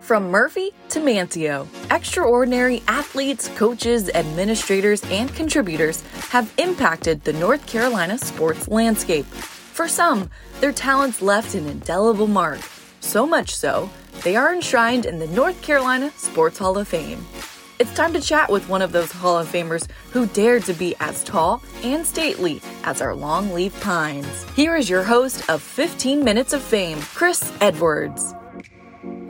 From Murphy to Manteo, extraordinary athletes, coaches, administrators, and contributors have impacted the North Carolina sports landscape. For some, their talents left an indelible mark. So much so, they are enshrined in the North Carolina Sports Hall of Fame. It's time to chat with one of those Hall of Famers who dared to be as tall and stately as our longleaf pines. Here is your host of 15 Minutes of Fame, Chris Edwards.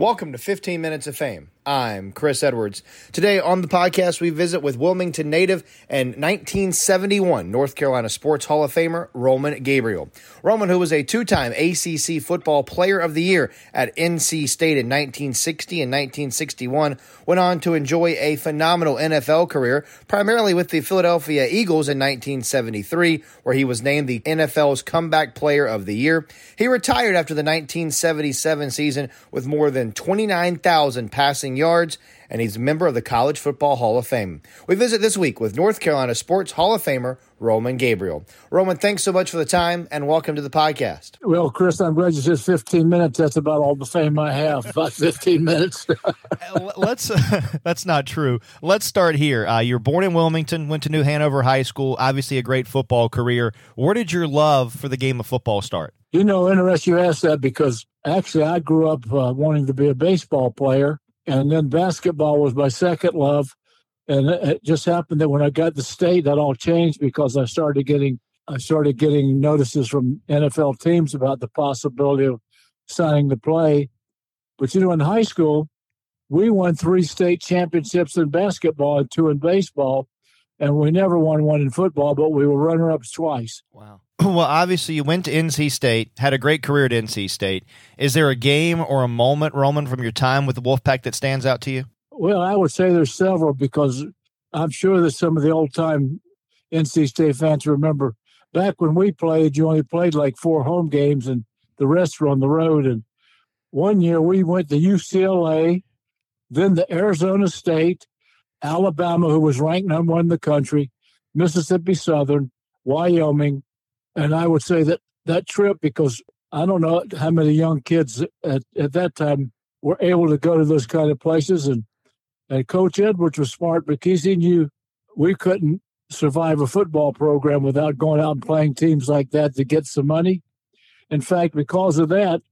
Welcome to 15 Minutes of Fame. I'm Chris Edwards. Today on the podcast, we visit with Wilmington native and 1971 North Carolina Sports Hall of Famer Roman Gabriel. Roman, who was a two time ACC Football Player of the Year at NC State in 1960 and 1961, went on to enjoy a phenomenal NFL career, primarily with the Philadelphia Eagles in 1973, where he was named the NFL's Comeback Player of the Year. He retired after the 1977 season with more than 29,000 passing passing yards, and he's a member of the College Football Hall of Fame. We visit this week with North Carolina Sports Hall of Famer Roman Gabriel. Roman, thanks so much for the time and welcome to the podcast. Well, Chris, I'm glad you said 15 minutes. That's about all the fame I have, about 15 minutes. Let's. Uh, that's not true. Let's start here. Uh, you're born in Wilmington, went to New Hanover High School. Obviously, a great football career. Where did your love for the game of football start? You know, interesting you ask that because actually I grew up uh, wanting to be a baseball player and then basketball was my second love. And it just happened that when I got to state, that all changed because I started getting I started getting notices from NFL teams about the possibility of signing to play. But you know, in high school, we won three state championships in basketball and two in baseball, and we never won one in football, but we were runner ups twice. Wow. Well, obviously, you went to NC State, had a great career at NC State. Is there a game or a moment, Roman, from your time with the Wolfpack that stands out to you? Well, I would say there's several because I'm sure that some of the old time NC State fans remember back when we played, you only played like four home games and the rest were on the road. And one year we went to UCLA, then to Arizona State, Alabama, who was ranked number one in the country, Mississippi Southern, Wyoming, and I would say that that trip, because I don't know how many young kids at, at that time were able to go to those kind of places. And, and Coach Edwards was smart because he knew we couldn't survive a football program without going out and playing teams like that to get some money. In fact, because of that,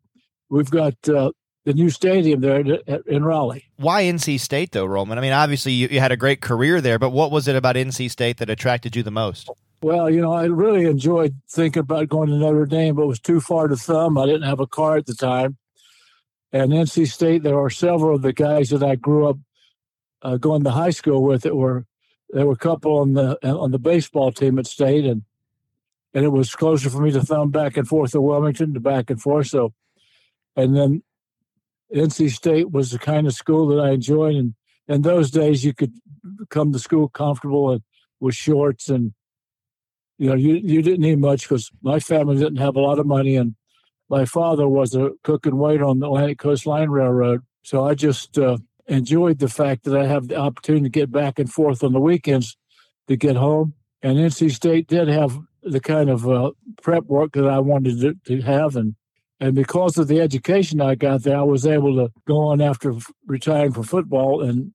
we've got uh, the new stadium there in Raleigh. Why NC State, though, Roman? I mean, obviously you, you had a great career there, but what was it about NC State that attracted you the most? Well, you know, I really enjoyed thinking about going to Notre Dame, but it was too far to thumb. I didn't have a car at the time. And NC State, there are several of the guys that I grew up uh, going to high school with that were there were a couple on the on the baseball team at State, and and it was closer for me to thumb back and forth to Wilmington to back and forth. So, and then NC State was the kind of school that I enjoyed, and in those days you could come to school comfortable and with shorts and you know, you, you didn't need much because my family didn't have a lot of money, and my father was a cook and waiter on the Atlantic Coast Line Railroad. So I just uh, enjoyed the fact that I have the opportunity to get back and forth on the weekends to get home. And NC State did have the kind of uh, prep work that I wanted to, to have, and and because of the education I got there, I was able to go on after retiring from football and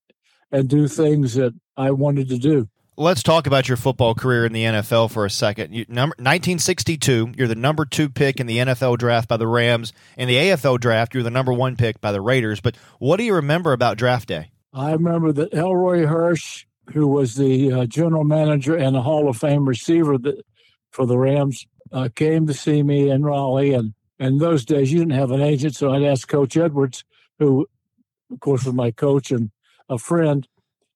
and do things that I wanted to do. Let's talk about your football career in the NFL for a second. You, number 1962, you're the number two pick in the NFL draft by the Rams. In the AFL draft, you're the number one pick by the Raiders. But what do you remember about draft day? I remember that Elroy Hirsch, who was the uh, general manager and a Hall of Fame receiver that, for the Rams, uh, came to see me in Raleigh. And in those days, you didn't have an agent, so I'd ask Coach Edwards, who, of course, was my coach and a friend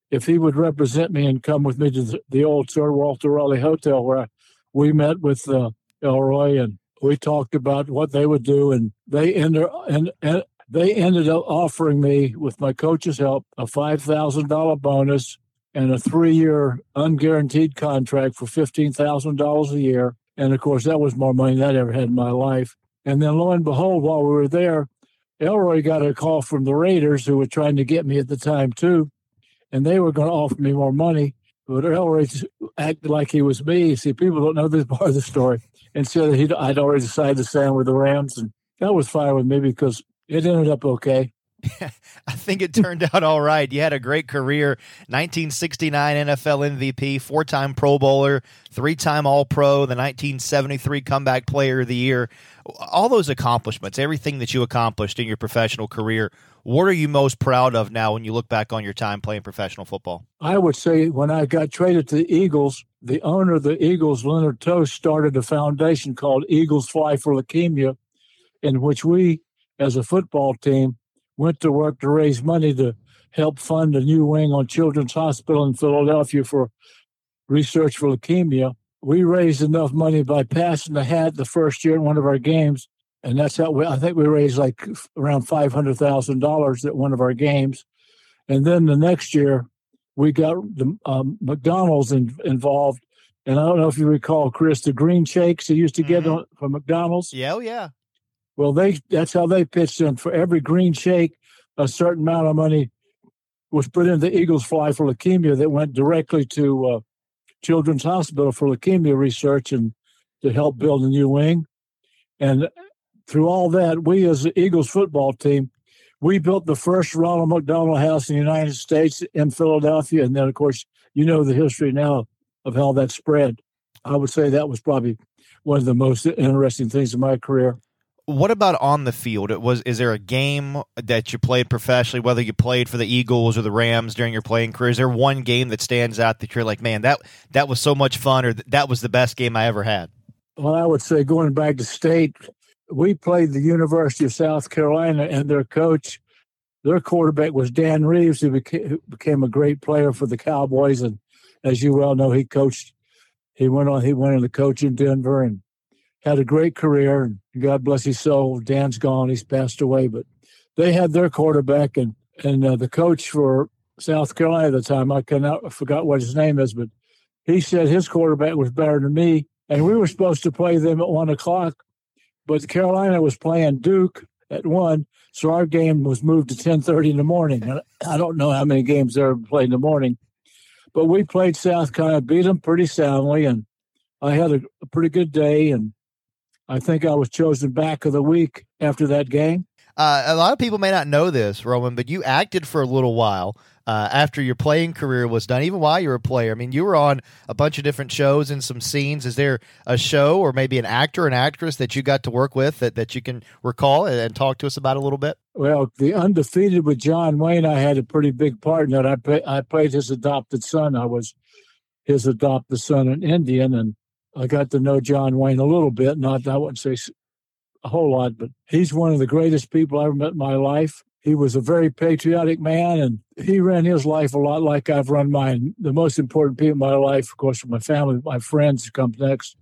if he would represent me and come with me to the, old Sir Walter Raleigh Hotel where we met with uh, Elroy and we talked about what they would do, and they ended and, and they ended up offering me, with my coach's help, a five thousand dollar bonus and a three year unguaranteed contract for fifteen thousand dollars a year. And of course, that was more money than I'd ever had in my life. And then, lo and behold, while we were there, Elroy got a call from the Raiders, who were trying to get me at the time too, and they were going to offer me more money. But Elroy acted like he was me. See, people don't know this part of the story. And so he, I'd already decided to sign with the Rams, and that was fine with me because it ended up okay. I think it turned out all right. You had a great career 1969 NFL MVP, four time Pro Bowler, three time All Pro, the 1973 Comeback Player of the Year. All those accomplishments, everything that you accomplished in your professional career, what are you most proud of now when you look back on your time playing professional football? I would say when I got traded to the Eagles, the owner of the Eagles, Leonard Tose, started a foundation called Eagles Fly for Leukemia, in which we, as a football team, went to work to raise money to help fund a new wing on Children's Hospital in Philadelphia for research for leukemia. We raised enough money by passing the hat the first year in one of our games, and that's how we, I think we raised like around five hundred thousand dollars at one of our games, and then the next year we got the um, McDonald's in, involved, and I don't know if you recall, Chris, the green shakes they used to get mm-hmm. from McDonald's. Yeah, oh yeah. Well, they that's how they pitched in. For every green shake, a certain amount of money was put into the Eagles Fly for Leukemia that went directly to uh, Children's Hospital for leukemia research and to help build a new wing. And through all that, we as the Eagles football team, we built the first Ronald McDonald House in the United States in Philadelphia. And then, of course, you know the history now of how that spread. I would say that was probably one of the most interesting things in my career what about on the field? It was is there a game that you played professionally, whether you played for the Eagles or the Rams during your playing career? Is there one game that stands out that you're like, man, that that was so much fun, or that was the best game I ever had? Well, I would say going back to state, we played the University of South Carolina, and their coach, their quarterback was Dan Reeves, who became, who became a great player for the Cowboys, and as you well know, he coached. He went on. He went into coach in Denver and had a great career. And God bless his soul. Dan's gone; he's passed away. But they had their quarterback, and and uh, the coach for South Carolina at the time. I cannot I forgot what his name is, but he said his quarterback was better than me, and we were supposed to play them at one o'clock, but Carolina was playing Duke at one, so our game was moved to ten thirty in the morning. And I don't know how many games they ever played in the morning, but we played South Carolina, beat them pretty soundly, and I had a, a pretty good day and I think I was chosen back of the week after that game. Uh, a lot of people may not know this, Roman, but you acted for a little while uh, after your playing career was done, even while you were a player. I mean, you were on a bunch of different shows and some scenes. Is there a show or maybe an actor, an actress that you got to work with that, that you can recall and, and talk to us about a little bit? Well, the undefeated with John Wayne, I had a pretty big part in it. I, play, I played his adopted son. I was his adopted son, an Indian, and I got to know John Wayne a little bit. Not I wouldn't say a whole lot, but he's one of the greatest people I ever met in my life. He was a very patriotic man, and he ran his life a lot like I've run mine. The most important people in my life, of course, my family, my friends, come next.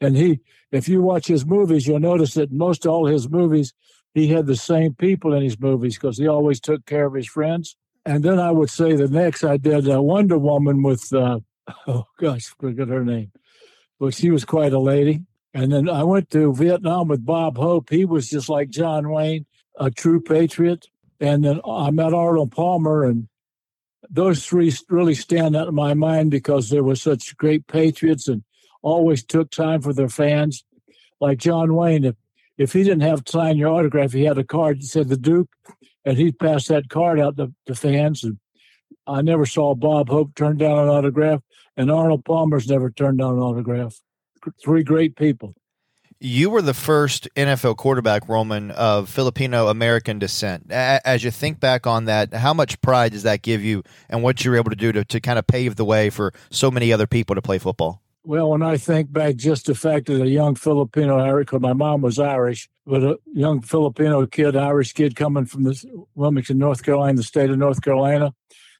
And he, if you watch his movies, you'll notice that most all his movies, he had the same people in his movies because he always took care of his friends. And then I would say the next I did uh, Wonder Woman with, uh, oh gosh, forget her name but she was quite a lady. And then I went to Vietnam with Bob Hope. He was just like John Wayne, a true patriot. And then I met Arnold Palmer, and those three really stand out in my mind because they were such great patriots and always took time for their fans. Like John Wayne, if, if he didn't have to sign your autograph, he had a card that said the Duke, and he'd pass that card out to, to fans. And I never saw Bob Hope turn down an autograph and Arnold Palmer's never turned down an autograph. Three great people. You were the first NFL quarterback, Roman, of Filipino American descent. As you think back on that, how much pride does that give you and what you were able to do to, to kind of pave the way for so many other people to play football? Well, when I think back, just the fact that a young Filipino Irish, because my mom was Irish, but a young Filipino kid, Irish kid coming from this Wilmington, North Carolina, the state of North Carolina,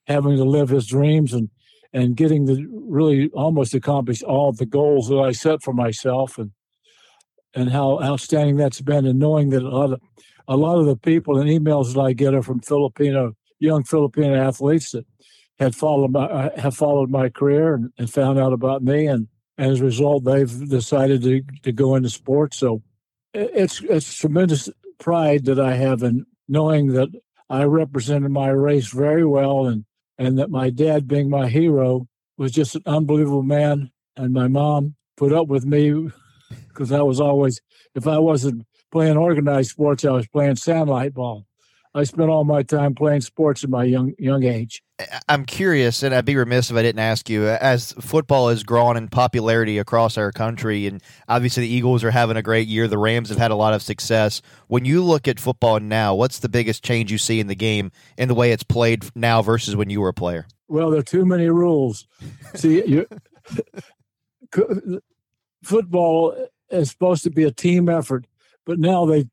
having to live his dreams and and getting the really almost accomplish all the goals that I set for myself and and how outstanding that's been and knowing that a lot of a lot of the people and emails that I get are from Filipino young Filipino athletes that had followed my uh, have followed my career and, and found out about me. And, and as a result they've decided to, to go into sports. So it's it's tremendous pride that I have in knowing that I represented my race very well and and that my dad, being my hero, was just an unbelievable man. And my mom put up with me because I was always, if I wasn't playing organized sports, I was playing sandlight ball. I spent all my time playing sports at my young young age. I'm curious, and I'd be remiss if I didn't ask you. As football has grown in popularity across our country, and obviously the Eagles are having a great year, the Rams have had a lot of success. When you look at football now, what's the biggest change you see in the game in the way it's played now versus when you were a player? Well, there are too many rules. See, you, football is supposed to be a team effort, but now they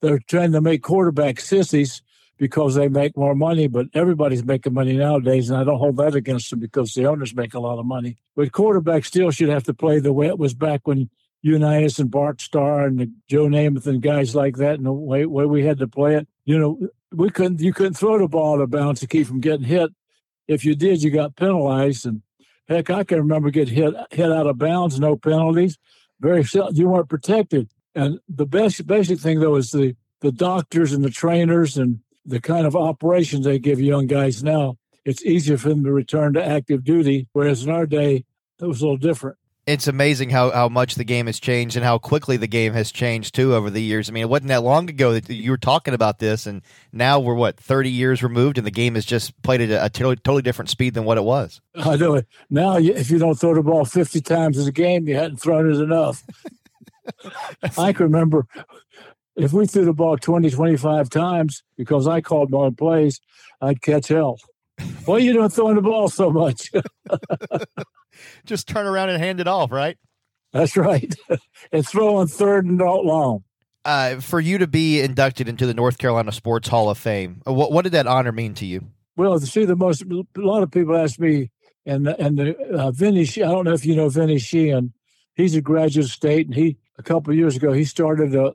they're trying to make quarterbacks sissies because they make more money, but everybody's making money nowadays, and I don't hold that against them because the owners make a lot of money. But quarterbacks still should have to play the way it was back when Unitas and Bart Starr and Joe Namath and guys like that, and the way, way we had to play it. You know, we couldn't you couldn't throw the ball out of bounds to keep from getting hit. If you did, you got penalized. And heck, I can remember getting hit hit out of bounds, no penalties. Very you weren't protected. And the best basic thing though is the the doctors and the trainers and the kind of operations they give young guys now, it's easier for them to return to active duty. Whereas in our day, it was a little different. It's amazing how, how much the game has changed and how quickly the game has changed too over the years. I mean, it wasn't that long ago that you were talking about this, and now we're what thirty years removed, and the game has just played at a totally, totally different speed than what it was. I know it now. If you don't throw the ball fifty times in a game, you hadn't thrown it enough. I can remember if we threw the ball 20, 25 times because I called my plays, I'd catch hell. Why are you don't throwing the ball so much? Just turn around and hand it off, right? That's right. and throw on third and not long. Uh, for you to be inducted into the North Carolina Sports Hall of Fame, what, what did that honor mean to you? Well, to see the most, a lot of people ask me, and and the uh, Vinny, I don't know if you know Vinny Sheehan. He's a graduate of state, and he a couple of years ago he started a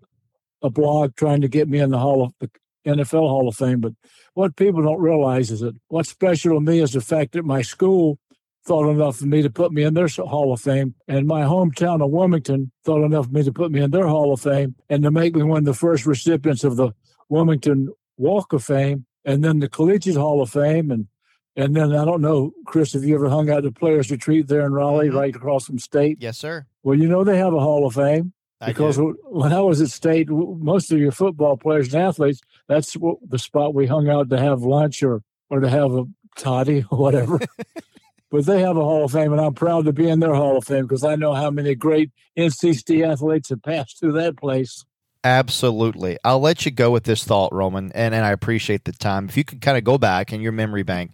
a blog trying to get me in the Hall of the NFL Hall of Fame. But what people don't realize is that what's special to me is the fact that my school thought enough of me to put me in their Hall of Fame, and my hometown of Wilmington thought enough of me to put me in their Hall of Fame, and to make me one of the first recipients of the Wilmington Walk of Fame, and then the Collegiate Hall of Fame, and and then I don't know, Chris, if you ever hung out at the Players Retreat there in Raleigh, mm-hmm. right across from State. Yes, sir. Well, you know they have a Hall of Fame because when I was at state, most of your football players and athletes, that's the spot we hung out to have lunch or or to have a toddy or whatever. but they have a Hall of Fame, and I'm proud to be in their Hall of Fame because I know how many great NCST athletes have passed through that place. Absolutely. I'll let you go with this thought, Roman, and, and I appreciate the time. If you could kind of go back in your memory bank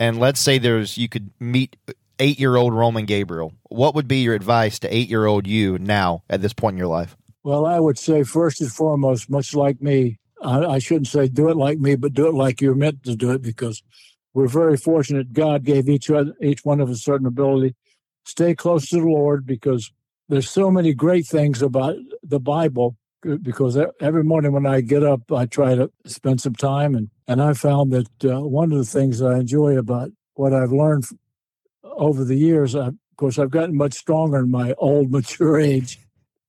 and let's say there's you could meet eight year old Roman Gabriel, what would be your advice to eight year old you now at this point in your life? Well, I would say first and foremost, much like me, I, I shouldn't say do it like me, but do it like you're meant to do it because we're very fortunate. God gave each each one of us certain ability. Stay close to the Lord because there's so many great things about the Bible. Because every morning when I get up, I try to spend some time, and and I found that uh, one of the things I enjoy about what I've learned over the years, I, of course, I've gotten much stronger in my old, mature age.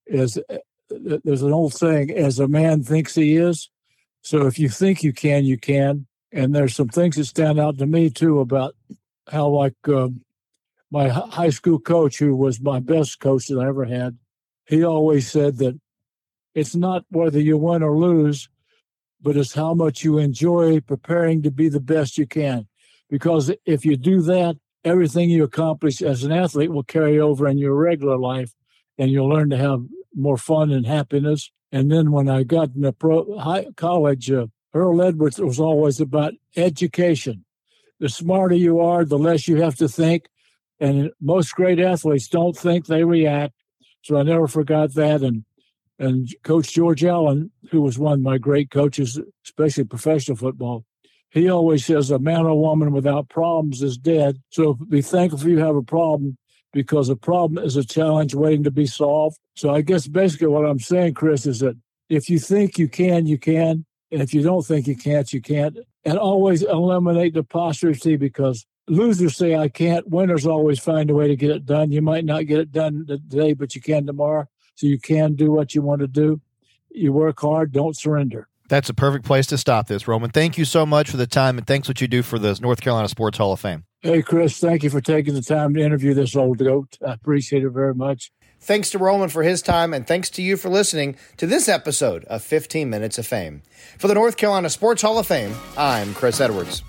Is uh, there's an old saying, "As a man thinks he is." So if you think you can, you can. And there's some things that stand out to me too about how, like uh, my high school coach, who was my best coach that I ever had, he always said that it's not whether you win or lose, but it's how much you enjoy preparing to be the best you can. Because if you do that, everything you accomplish as an athlete will carry over in your regular life and you'll learn to have more fun and happiness. And then when I got in the pro high, college, uh, Earl Edwards was always about education. The smarter you are, the less you have to think. And most great athletes don't think, they react. So I never forgot that. And and Coach George Allen, who was one of my great coaches, especially professional football, he always says a man or woman without problems is dead. So be thankful if you have a problem because a problem is a challenge waiting to be solved. So I guess basically what I'm saying, Chris, is that if you think you can, you can. And if you don't think you can't, you can't. And always eliminate the posterity because losers say I can't. Winners always find a way to get it done. You might not get it done today, but you can tomorrow. So you can do what you want to do. You work hard, don't surrender. That's a perfect place to stop this, Roman. Thank you so much for the time and thanks what you do for the North Carolina Sports Hall of Fame. Hey, Chris, thank you for taking the time to interview this old goat. I appreciate it very much. Thanks to Roman for his time, and thanks to you for listening to this episode of 15 Minutes of Fame. For the North Carolina Sports Hall of Fame, I'm Chris Edwards.